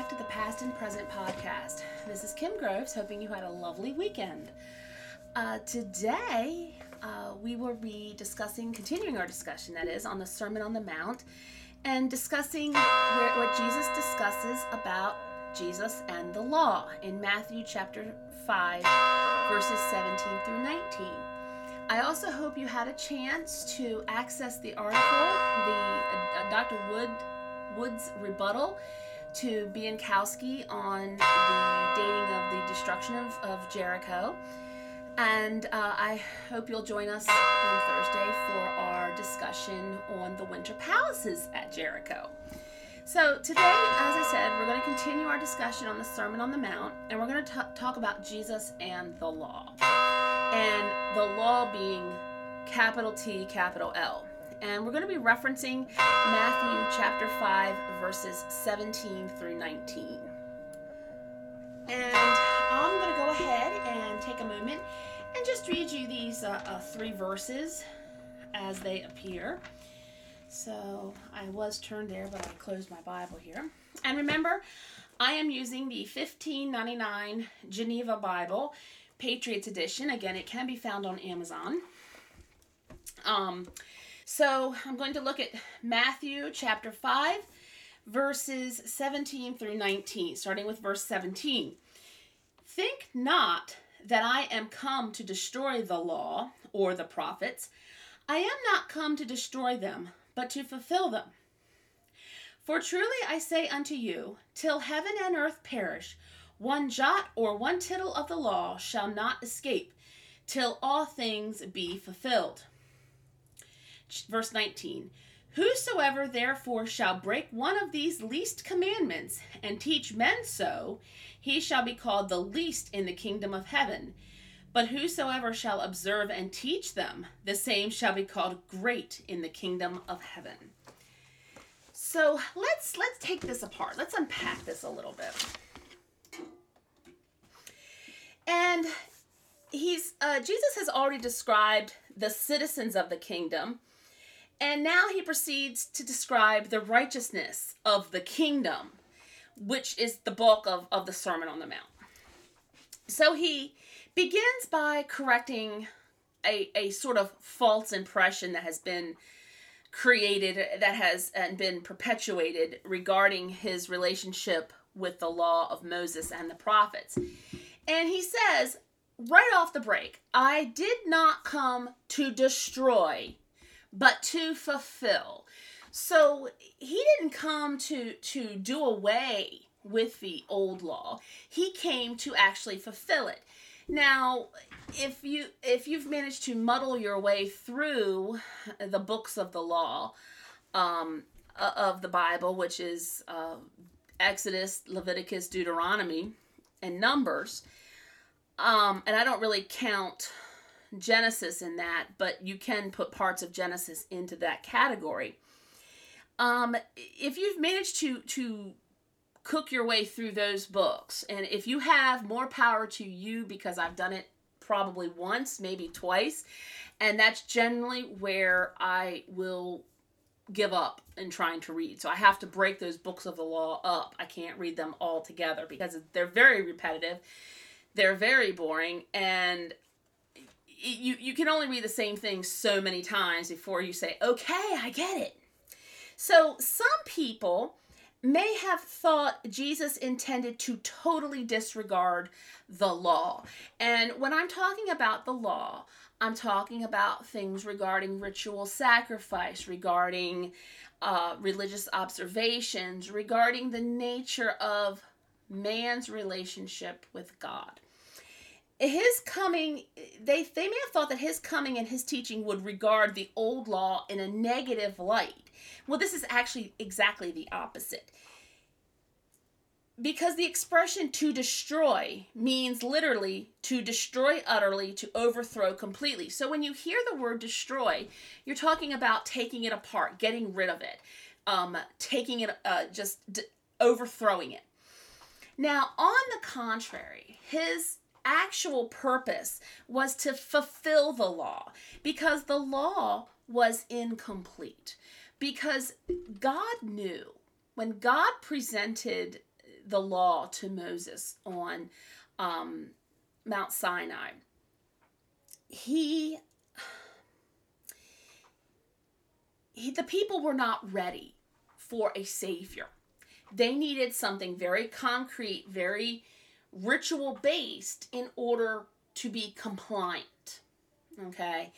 back to the Past and Present podcast. This is Kim Groves, hoping you had a lovely weekend. Uh, today, uh, we will be discussing, continuing our discussion, that is, on the Sermon on the Mount, and discussing where, what Jesus discusses about Jesus and the law in Matthew chapter 5, verses 17 through 19. I also hope you had a chance to access the article, the uh, Dr. Wood Wood's rebuttal to Bienkowski on the dating of the destruction of, of Jericho. And uh, I hope you'll join us on Thursday for our discussion on the winter palaces at Jericho. So, today, as I said, we're going to continue our discussion on the Sermon on the Mount, and we're going to t- talk about Jesus and the law. And the law being capital T, capital L and we're going to be referencing Matthew chapter 5, verses 17 through 19. And I'm going to go ahead and take a moment and just read you these uh, uh, three verses as they appear. So I was turned there, but I closed my Bible here. And remember, I am using the 1599 Geneva Bible, Patriots Edition. Again, it can be found on Amazon. Um, so I'm going to look at Matthew chapter 5, verses 17 through 19, starting with verse 17. Think not that I am come to destroy the law or the prophets. I am not come to destroy them, but to fulfill them. For truly I say unto you, till heaven and earth perish, one jot or one tittle of the law shall not escape, till all things be fulfilled verse 19 Whosoever therefore shall break one of these least commandments and teach men so, he shall be called the least in the kingdom of heaven. But whosoever shall observe and teach them, the same shall be called great in the kingdom of heaven. So let's let's take this apart. Let's unpack this a little bit. And he's uh, Jesus has already described the citizens of the kingdom and now he proceeds to describe the righteousness of the kingdom, which is the bulk of, of the Sermon on the Mount. So he begins by correcting a, a sort of false impression that has been created, that has and been perpetuated regarding his relationship with the law of Moses and the prophets. And he says, right off the break, I did not come to destroy but to fulfill. So he didn't come to to do away with the old law. He came to actually fulfill it. Now, if you if you've managed to muddle your way through the books of the law um, of the Bible, which is uh, Exodus, Leviticus, Deuteronomy, and Numbers, um, and I don't really count Genesis in that, but you can put parts of Genesis into that category. Um, if you've managed to to cook your way through those books, and if you have more power to you because I've done it probably once, maybe twice, and that's generally where I will give up in trying to read. So I have to break those books of the law up. I can't read them all together because they're very repetitive. They're very boring and you you can only read the same thing so many times before you say, "Okay, I get it." So, some people may have thought Jesus intended to totally disregard the law. And when I'm talking about the law, I'm talking about things regarding ritual sacrifice, regarding uh, religious observations, regarding the nature of man's relationship with God his coming they they may have thought that his coming and his teaching would regard the old law in a negative light. Well this is actually exactly the opposite. Because the expression to destroy means literally to destroy utterly to overthrow completely. So when you hear the word destroy you're talking about taking it apart getting rid of it um, taking it uh, just d- overthrowing it. Now on the contrary his actual purpose was to fulfill the law because the law was incomplete. Because God knew when God presented the law to Moses on um, Mount Sinai, he, he, the people were not ready for a savior. They needed something very concrete, very ritual based in order to be compliant. Okay.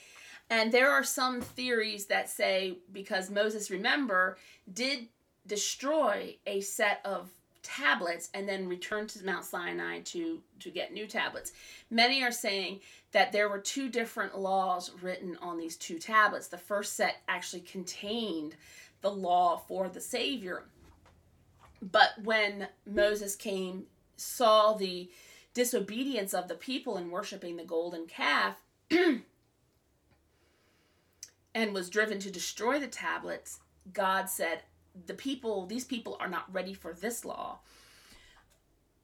And there are some theories that say because Moses, remember, did destroy a set of tablets and then return to Mount Sinai to to get new tablets. Many are saying that there were two different laws written on these two tablets. The first set actually contained the law for the Savior. But when Moses came, saw the disobedience of the people in worshiping the golden calf, and was driven to destroy the tablets, God said, The people, these people are not ready for this law.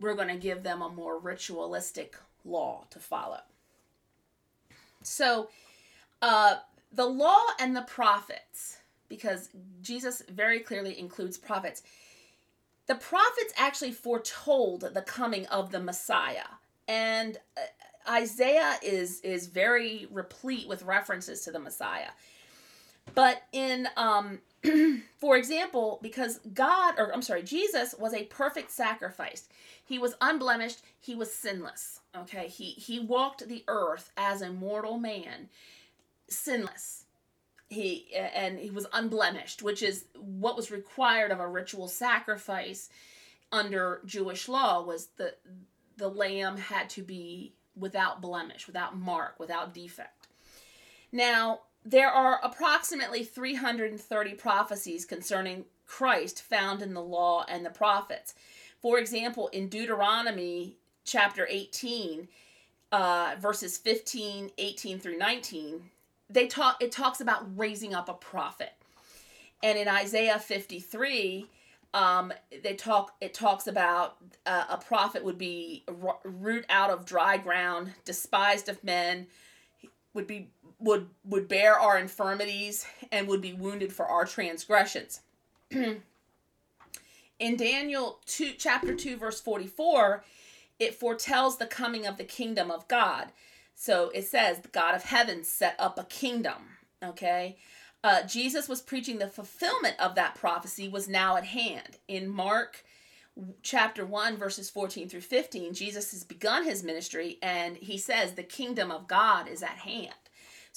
We're going to give them a more ritualistic law to follow. So, uh, the law and the prophets, because Jesus very clearly includes prophets, the prophets actually foretold the coming of the Messiah. And uh, Isaiah is is very replete with references to the Messiah. But in, um, for example, because God, or I'm sorry, Jesus was a perfect sacrifice. He was unblemished. He was sinless. Okay, he he walked the earth as a mortal man, sinless. He and he was unblemished, which is what was required of a ritual sacrifice under Jewish law. Was the the lamb had to be without blemish, without mark, without defect. Now, there are approximately 330 prophecies concerning Christ found in the law and the prophets. For example, in Deuteronomy chapter 18, uh, verses 15, 18 through 19, they talk it talks about raising up a prophet. And in Isaiah 53, um, they talk it talks about uh, a prophet would be root out of dry ground, despised of men, would be would would bear our infirmities and would be wounded for our transgressions. In Daniel 2 chapter 2 verse 44, it foretells the coming of the kingdom of God. So it says the God of heaven set up a kingdom, okay? Uh, Jesus was preaching the fulfillment of that prophecy was now at hand. In Mark chapter 1 verses 14 through 15 jesus has begun his ministry and he says the kingdom of god is at hand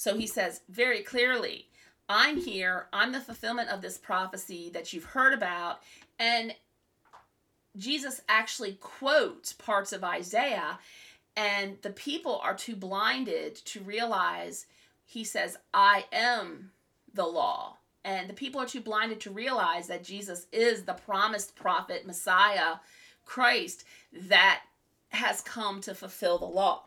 so he says very clearly, I'm here, I'm the fulfillment of this prophecy that you've heard about. And Jesus actually quotes parts of Isaiah, and the people are too blinded to realize he says, I am the law. And the people are too blinded to realize that Jesus is the promised prophet, Messiah, Christ that has come to fulfill the law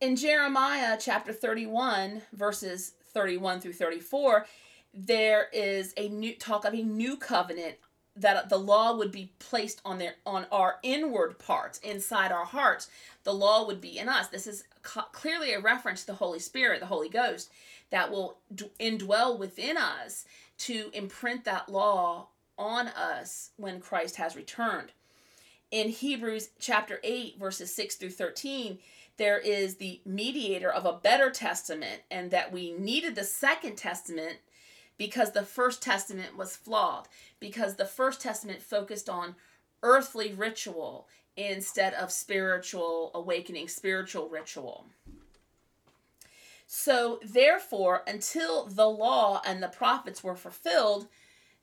in Jeremiah chapter 31, verses 31 through 34, there is a new talk of a new covenant that the law would be placed on their on our inward parts inside our hearts the law would be in us. This is clearly a reference to the holy spirit the holy ghost that will d- indwell within us to imprint that law on us when christ has returned. In hebrews chapter 8 verses 6 through 13 there is the mediator of a better testament, and that we needed the second testament because the first testament was flawed, because the first testament focused on earthly ritual instead of spiritual awakening, spiritual ritual. So, therefore, until the law and the prophets were fulfilled,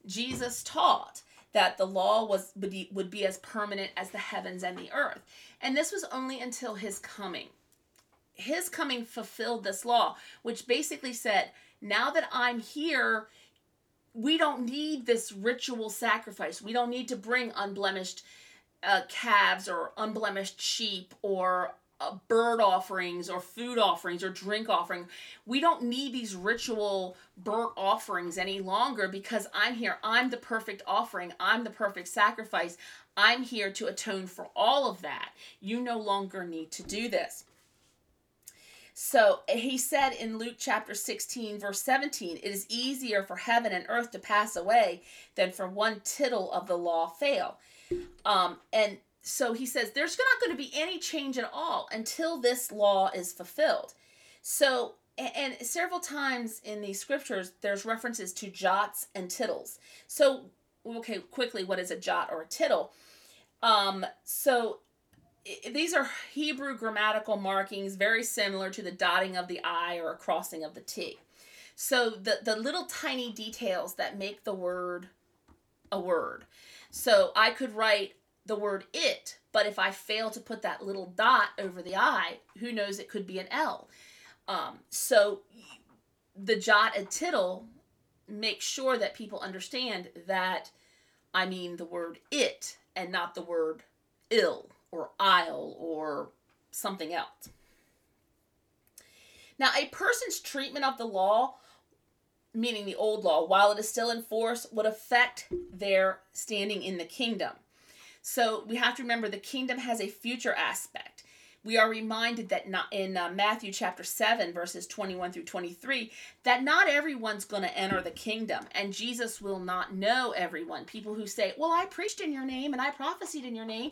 Jesus taught that the law was would be, would be as permanent as the heavens and the earth. And this was only until his coming. His coming fulfilled this law, which basically said, now that I'm here, we don't need this ritual sacrifice. We don't need to bring unblemished uh, calves or unblemished sheep or uh, bird offerings or food offerings or drink offering. We don't need these ritual burnt offerings any longer because I'm here. I'm the perfect offering. I'm the perfect sacrifice. I'm here to atone for all of that. You no longer need to do this. So he said in Luke chapter 16, verse 17, it is easier for heaven and earth to pass away than for one tittle of the law fail. Um, and so he says there's not going to be any change at all until this law is fulfilled. So, and several times in these scriptures, there's references to jots and tittles. So, okay, quickly, what is a jot or a tittle? Um, so these are Hebrew grammatical markings very similar to the dotting of the I or a crossing of the T. So the, the little tiny details that make the word a word. So I could write the word it, but if I fail to put that little dot over the I, who knows it could be an L. Um, so the jot and tittle make sure that people understand that I mean the word it and not the word ill or I'll or something else. Now, a person's treatment of the law, meaning the old law, while it is still in force, would affect their standing in the kingdom. So we have to remember the kingdom has a future aspect we are reminded that not in uh, Matthew chapter 7 verses 21 through 23 that not everyone's going to enter the kingdom and Jesus will not know everyone. People who say, "Well, I preached in your name and I prophesied in your name."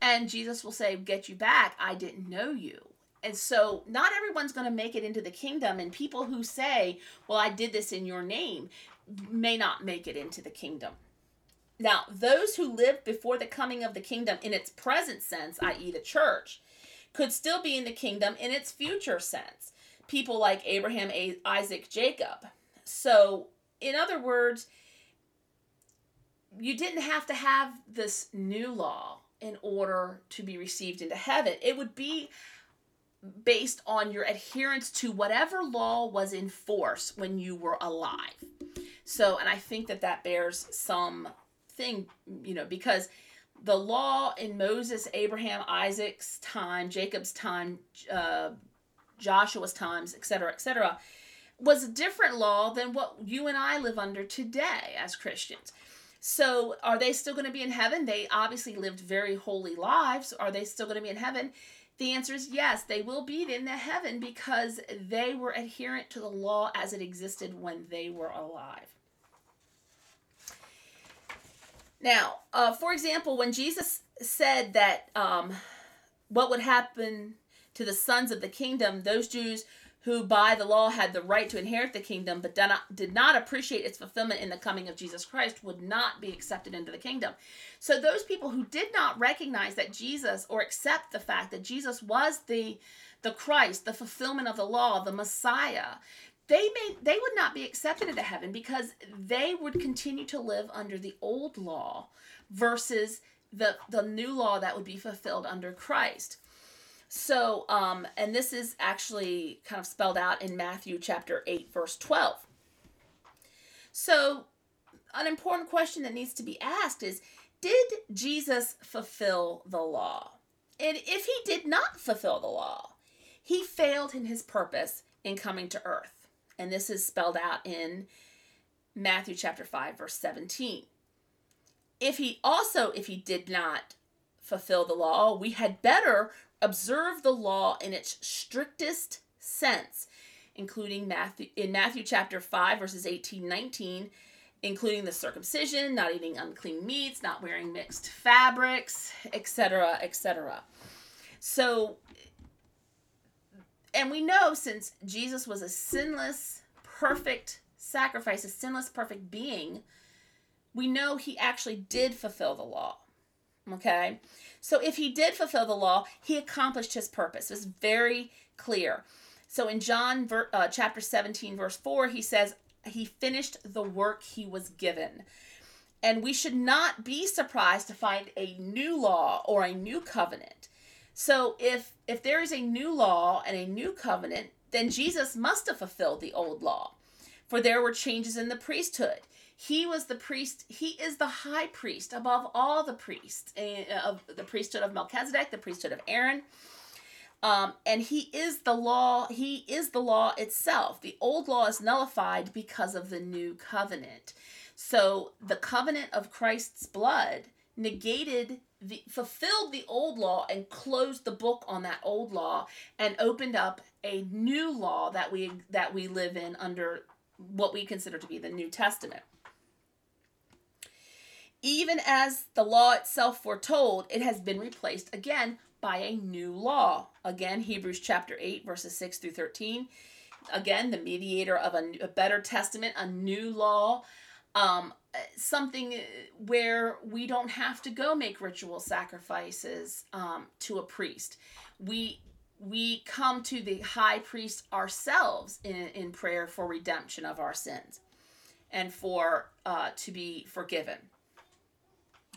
And Jesus will say, "Get you back. I didn't know you." And so not everyone's going to make it into the kingdom and people who say, "Well, I did this in your name," may not make it into the kingdom. Now, those who lived before the coming of the kingdom in its present sense, i.e., the church, could still be in the kingdom in its future sense. People like Abraham, Isaac, Jacob. So, in other words, you didn't have to have this new law in order to be received into heaven. It would be based on your adherence to whatever law was in force when you were alive. So, and I think that that bears some thing, you know, because the law in Moses, Abraham, Isaac's time, Jacob's time, uh, Joshua's times, etc., etc., was a different law than what you and I live under today as Christians. So, are they still going to be in heaven? They obviously lived very holy lives. Are they still going to be in heaven? The answer is yes, they will be in the heaven because they were adherent to the law as it existed when they were alive. Now, uh, for example, when Jesus said that um, what would happen to the sons of the kingdom, those Jews who by the law had the right to inherit the kingdom but did not, did not appreciate its fulfillment in the coming of Jesus Christ would not be accepted into the kingdom. So those people who did not recognize that Jesus or accept the fact that Jesus was the the Christ, the fulfillment of the law, the Messiah, they may they would not be accepted into heaven because they would continue to live under the old law versus the the new law that would be fulfilled under Christ. So, um, and this is actually kind of spelled out in Matthew chapter 8, verse 12. So, an important question that needs to be asked is Did Jesus fulfill the law? And if he did not fulfill the law, he failed in his purpose in coming to earth and this is spelled out in Matthew chapter 5 verse 17. If he also if he did not fulfill the law, we had better observe the law in its strictest sense, including Matthew in Matthew chapter 5 verses 18 19 including the circumcision, not eating unclean meats, not wearing mixed fabrics, etc., etc. So and we know since Jesus was a sinless, perfect sacrifice, a sinless, perfect being, we know he actually did fulfill the law. Okay? So if he did fulfill the law, he accomplished his purpose. It's very clear. So in John uh, chapter 17, verse 4, he says, He finished the work he was given. And we should not be surprised to find a new law or a new covenant so if if there is a new law and a new covenant, then Jesus must have fulfilled the old law. For there were changes in the priesthood. He was the priest, he is the high priest above all the priests eh, of the priesthood of Melchizedek, the priesthood of Aaron. Um, and he is the law, he is the law itself. The old law is nullified because of the new covenant. So the covenant of Christ's blood negated the fulfilled the old law and closed the book on that old law and opened up a new law that we that we live in under what we consider to be the New Testament. Even as the law itself foretold, it has been replaced again by a new law. Again, Hebrews chapter 8, verses 6 through 13. Again, the mediator of a, a better testament, a new law, um, something where we don't have to go make ritual sacrifices um, to a priest. We we come to the high priest ourselves in, in prayer for redemption of our sins and for uh, to be forgiven.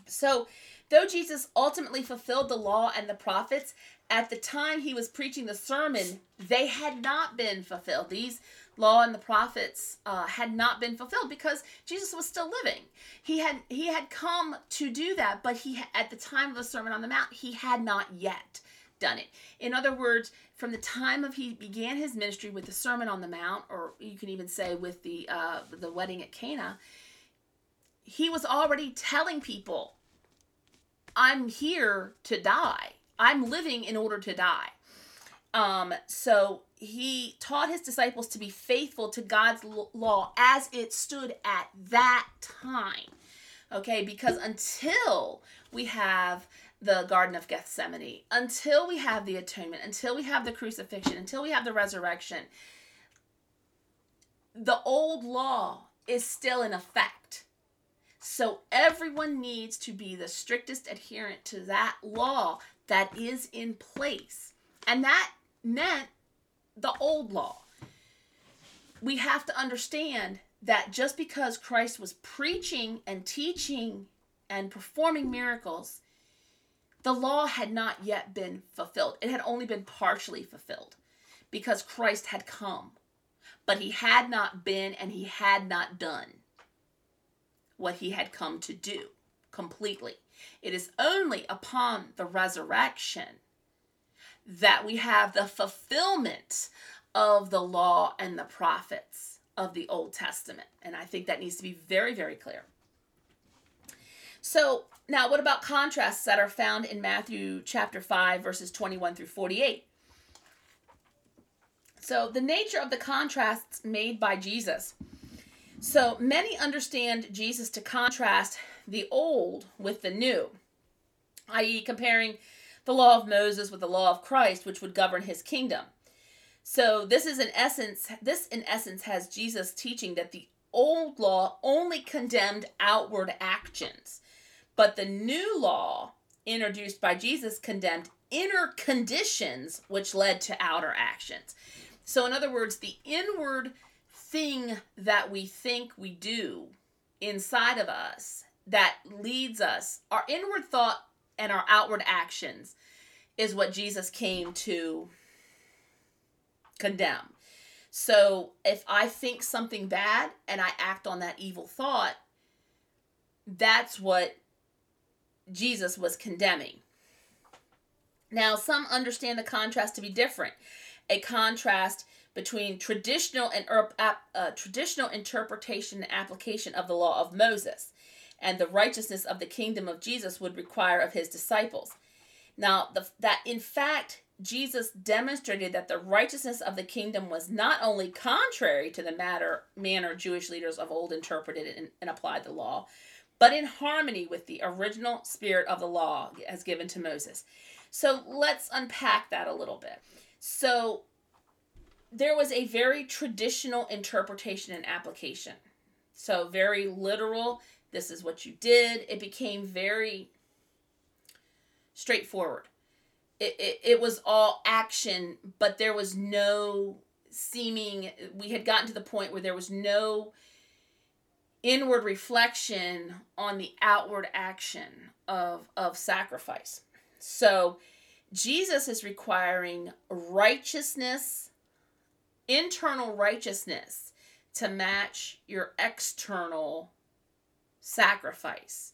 So, though Jesus ultimately fulfilled the law and the prophets, at the time he was preaching the sermon, they had not been fulfilled. These law and the prophets uh, had not been fulfilled because Jesus was still living. He had he had come to do that, but he at the time of the Sermon on the Mount, he had not yet done it. In other words, from the time of he began his ministry with the Sermon on the Mount, or you can even say with the uh, the wedding at Cana, he was already telling people, "I'm here to die. I'm living in order to die." Um, so he taught his disciples to be faithful to God's law as it stood at that time. Okay, because until we have the Garden of Gethsemane, until we have the atonement, until we have the crucifixion, until we have the resurrection, the old law is still in effect. So everyone needs to be the strictest adherent to that law that is in place. And that meant the old law. We have to understand that just because Christ was preaching and teaching and performing miracles, the law had not yet been fulfilled. It had only been partially fulfilled because Christ had come, but he had not been and he had not done what he had come to do completely. It is only upon the resurrection that we have the fulfillment of the law and the prophets of the Old Testament. And I think that needs to be very, very clear. So, now what about contrasts that are found in Matthew chapter 5, verses 21 through 48? So, the nature of the contrasts made by Jesus. So, many understand Jesus to contrast the old with the new, i.e., comparing the law of Moses with the law of Christ, which would govern his kingdom. So this is in essence, this in essence has Jesus teaching that the old law only condemned outward actions, but the new law introduced by Jesus condemned inner conditions which led to outer actions. So in other words, the inward thing that we think we do inside of us that leads us, our inward thought and our outward actions is what Jesus came to condemn. So if I think something bad and I act on that evil thought, that's what Jesus was condemning. Now, some understand the contrast to be different. A contrast between traditional and uh, traditional interpretation and application of the law of Moses and the righteousness of the kingdom of Jesus would require of his disciples. Now, the, that in fact, Jesus demonstrated that the righteousness of the kingdom was not only contrary to the matter manner Jewish leaders of old interpreted and, and applied the law, but in harmony with the original spirit of the law as given to Moses. So let's unpack that a little bit. So there was a very traditional interpretation and application. So very literal, this is what you did. It became very straightforward. It, it, it was all action, but there was no seeming, we had gotten to the point where there was no inward reflection on the outward action of, of sacrifice. So Jesus is requiring righteousness, internal righteousness, to match your external sacrifice.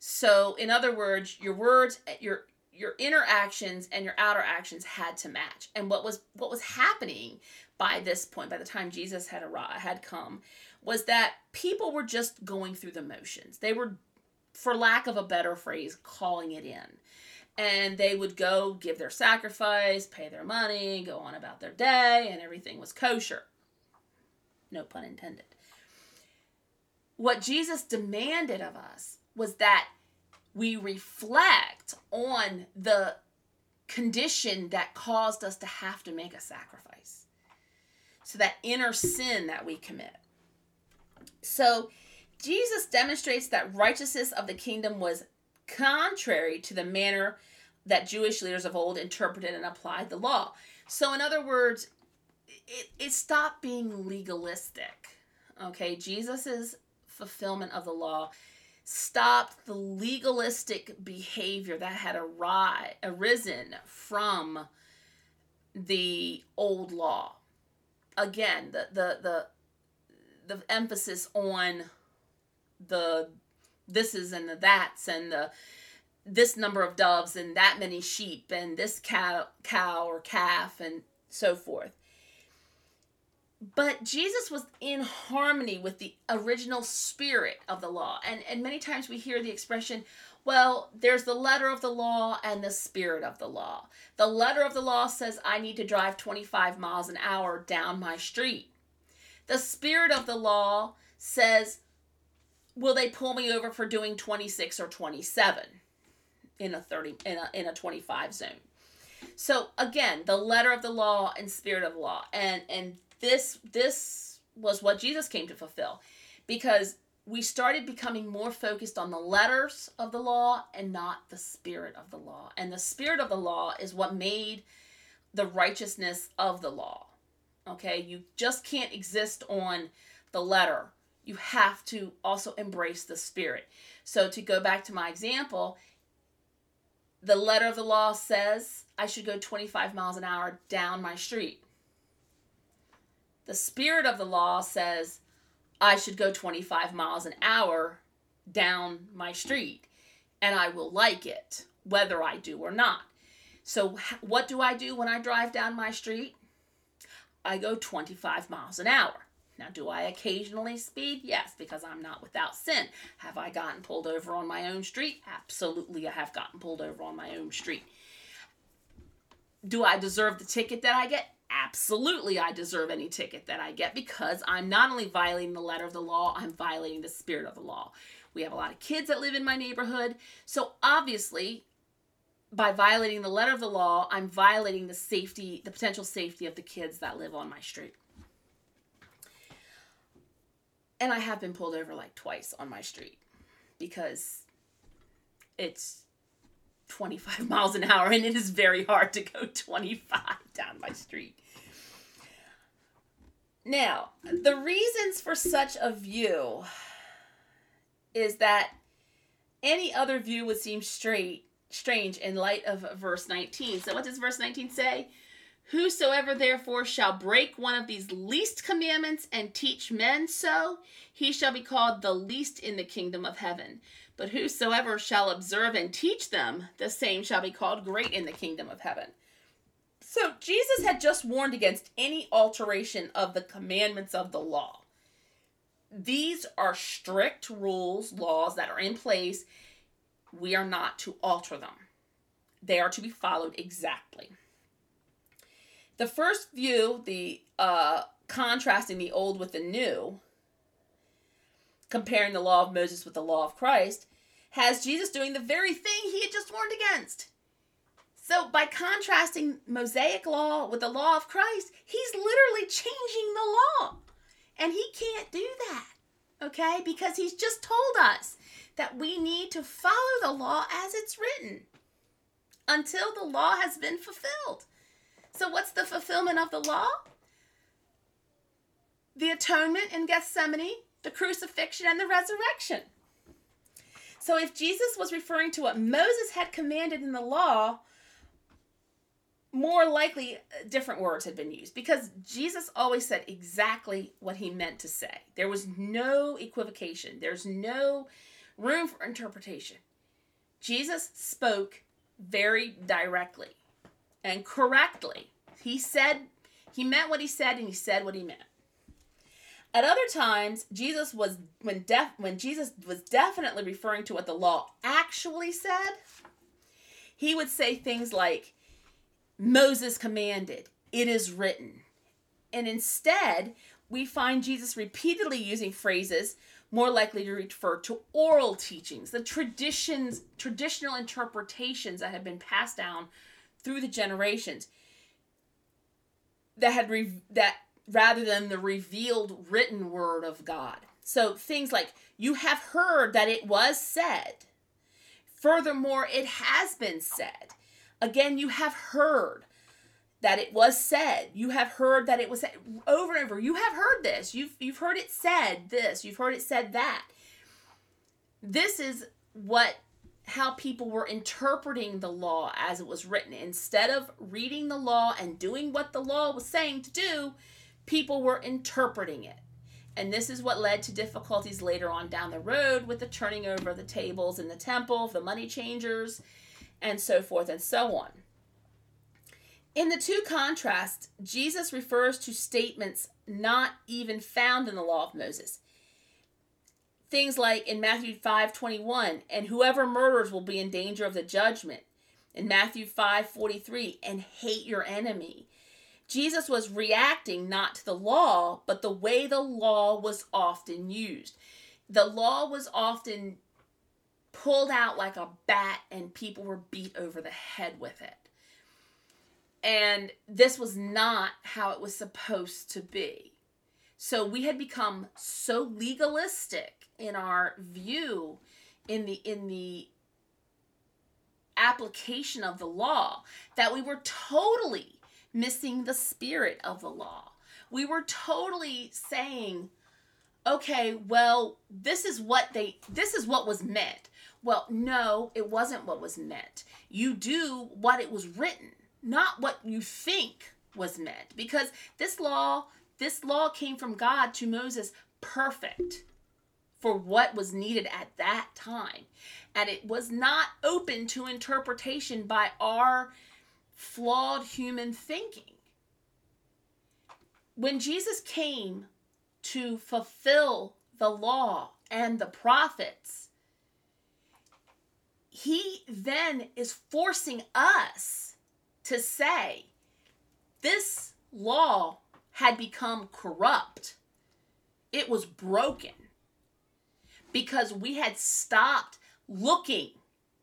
So, in other words, your words, your your inner actions and your outer actions had to match. And what was what was happening by this point, by the time Jesus had arrived, had come, was that people were just going through the motions. They were for lack of a better phrase, calling it in. And they would go give their sacrifice, pay their money, go on about their day, and everything was kosher. No pun intended. What Jesus demanded of us was that we reflect on the condition that caused us to have to make a sacrifice. So that inner sin that we commit. So Jesus demonstrates that righteousness of the kingdom was contrary to the manner that Jewish leaders of old interpreted and applied the law. So, in other words, it, it stopped being legalistic. Okay, Jesus's fulfillment of the law stopped the legalistic behavior that had arri- arisen from the old law. Again, the the the the emphasis on the thises and the that's and the this number of doves and that many sheep and this cow cow or calf and so forth but Jesus was in harmony with the original spirit of the law. And and many times we hear the expression, well, there's the letter of the law and the spirit of the law. The letter of the law says I need to drive 25 miles an hour down my street. The spirit of the law says will they pull me over for doing 26 or 27 in a 30 in a in a 25 zone. So again, the letter of the law and spirit of law. And and this this was what Jesus came to fulfill because we started becoming more focused on the letters of the law and not the spirit of the law. And the spirit of the law is what made the righteousness of the law. Okay? You just can't exist on the letter. You have to also embrace the spirit. So to go back to my example, the letter of the law says I should go 25 miles an hour down my street. The spirit of the law says I should go 25 miles an hour down my street and I will like it, whether I do or not. So, what do I do when I drive down my street? I go 25 miles an hour. Now, do I occasionally speed? Yes, because I'm not without sin. Have I gotten pulled over on my own street? Absolutely, I have gotten pulled over on my own street. Do I deserve the ticket that I get? Absolutely I deserve any ticket that I get because I'm not only violating the letter of the law, I'm violating the spirit of the law. We have a lot of kids that live in my neighborhood. So obviously, by violating the letter of the law, I'm violating the safety, the potential safety of the kids that live on my street. And I have been pulled over like twice on my street because it's 25 miles an hour and it is very hard to go 25 down my street. Now, the reasons for such a view is that any other view would seem straight strange in light of verse 19. So what does verse 19 say? Whosoever therefore shall break one of these least commandments and teach men so, he shall be called the least in the kingdom of heaven. But whosoever shall observe and teach them, the same shall be called great in the kingdom of heaven. So Jesus had just warned against any alteration of the commandments of the law. These are strict rules, laws that are in place. We are not to alter them, they are to be followed exactly. The first view, the uh, contrasting the old with the new, comparing the law of Moses with the law of Christ, has Jesus doing the very thing he had just warned against. So, by contrasting Mosaic law with the law of Christ, he's literally changing the law. And he can't do that, okay? Because he's just told us that we need to follow the law as it's written until the law has been fulfilled. So, what's the fulfillment of the law? The atonement in Gethsemane, the crucifixion, and the resurrection. So, if Jesus was referring to what Moses had commanded in the law, more likely uh, different words had been used because Jesus always said exactly what he meant to say. There was no equivocation, there's no room for interpretation. Jesus spoke very directly and correctly. He said, he meant what he said and he said what he meant. At other times, Jesus was when def when Jesus was definitely referring to what the law actually said. He would say things like Moses commanded, it is written. And instead, we find Jesus repeatedly using phrases more likely to refer to oral teachings, the traditions, traditional interpretations that have been passed down through the generations that had re- that rather than the revealed written word of God. So things like you have heard that it was said. Furthermore, it has been said. Again, you have heard that it was said. You have heard that it was said over and over. You have heard this. You've you've heard it said this. You've heard it said that. This is what how people were interpreting the law as it was written. Instead of reading the law and doing what the law was saying to do, people were interpreting it. And this is what led to difficulties later on down the road with the turning over of the tables in the temple, the money changers, and so forth and so on. In the two contrasts, Jesus refers to statements not even found in the law of Moses. Things like in Matthew 5 21, and whoever murders will be in danger of the judgment. In Matthew 5 43, and hate your enemy. Jesus was reacting not to the law, but the way the law was often used. The law was often pulled out like a bat, and people were beat over the head with it. And this was not how it was supposed to be. So we had become so legalistic in our view in the in the application of the law that we were totally missing the spirit of the law. We were totally saying, okay, well, this is what they this is what was meant. Well, no, it wasn't what was meant. You do what it was written, not what you think was meant. Because this law, this law came from God to Moses perfect for what was needed at that time. And it was not open to interpretation by our flawed human thinking. When Jesus came to fulfill the law and the prophets, he then is forcing us to say this law had become corrupt. It was broken because we had stopped looking.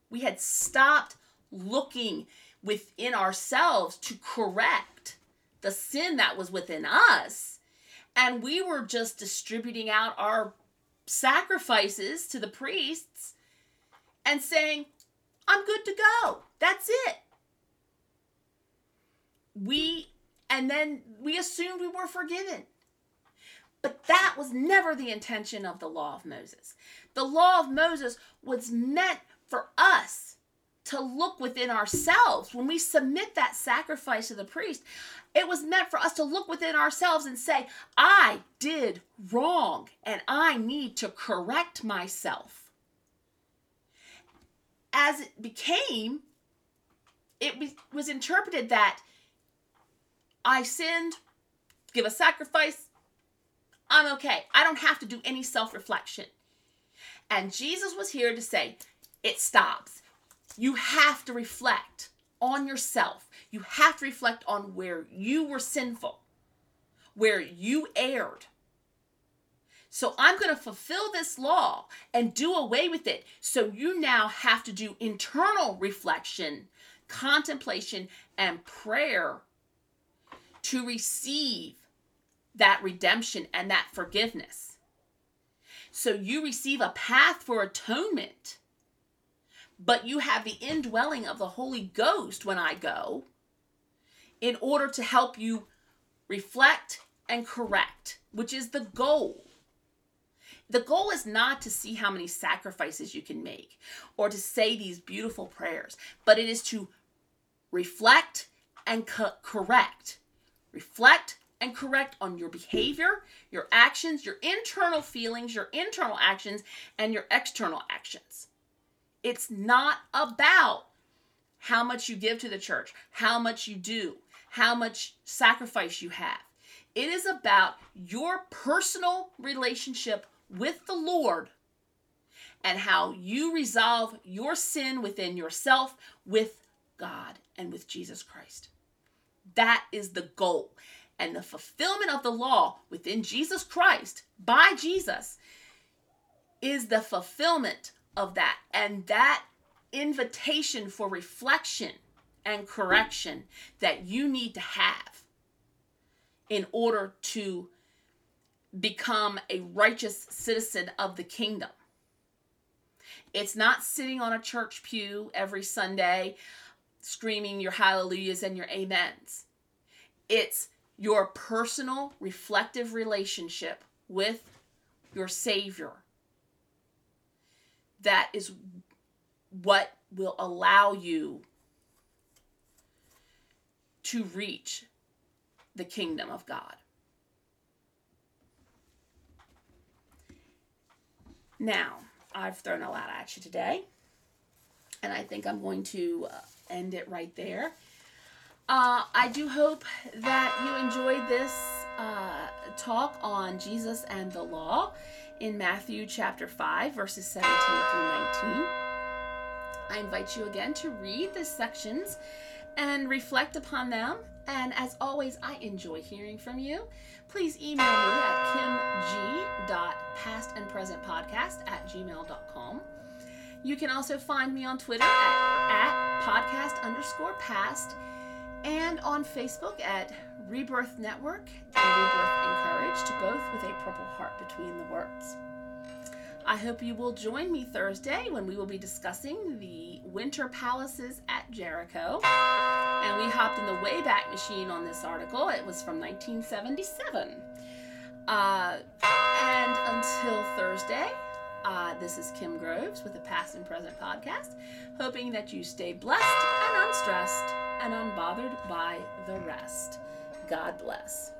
We had stopped looking within ourselves to correct the sin that was within us. And we were just distributing out our sacrifices to the priests and saying, I'm good to go. That's it. We, and then we assumed we were forgiven. But that was never the intention of the law of Moses. The law of Moses was meant for us to look within ourselves. When we submit that sacrifice to the priest it was meant for us to look within ourselves and say i did wrong and i need to correct myself. As it became it was interpreted that i sinned give a sacrifice i'm okay. I don't have to do any self-reflection. And jesus was here to say it stops you have to reflect on yourself. You have to reflect on where you were sinful, where you erred. So I'm going to fulfill this law and do away with it. So you now have to do internal reflection, contemplation, and prayer to receive that redemption and that forgiveness. So you receive a path for atonement but you have the indwelling of the Holy Ghost when I go in order to help you reflect and correct, which is the goal. The goal is not to see how many sacrifices you can make or to say these beautiful prayers, but it is to reflect and co- correct. Reflect and correct on your behavior, your actions, your internal feelings, your internal actions, and your external actions. It's not about how much you give to the church, how much you do, how much sacrifice you have. It is about your personal relationship with the Lord and how you resolve your sin within yourself with God and with Jesus Christ. That is the goal. And the fulfillment of the law within Jesus Christ by Jesus is the fulfillment of that. And that invitation for reflection and correction that you need to have in order to become a righteous citizen of the kingdom. It's not sitting on a church pew every Sunday screaming your hallelujahs and your amens. It's your personal reflective relationship with your Savior. That is what will allow you to reach the kingdom of God. Now, I've thrown a lot at you today, and I think I'm going to uh, end it right there. Uh, I do hope that you enjoyed this uh, talk on Jesus and the law in Matthew chapter 5, verses 17 through 19. I invite you again to read the sections and reflect upon them. And as always, I enjoy hearing from you. Please email me at kimg.pastandpresentpodcast at gmail.com. You can also find me on Twitter at, at podcast underscore past and on Facebook at Rebirth Network and Rebirth Encouraged, both with a purple heart between the words. I hope you will join me Thursday when we will be discussing the winter palaces at Jericho. And we hopped in the Wayback Machine on this article. It was from 1977. Uh, and until Thursday, uh, this is Kim Groves with the Past and Present podcast, hoping that you stay blessed and unstressed and unbothered by the rest. God bless.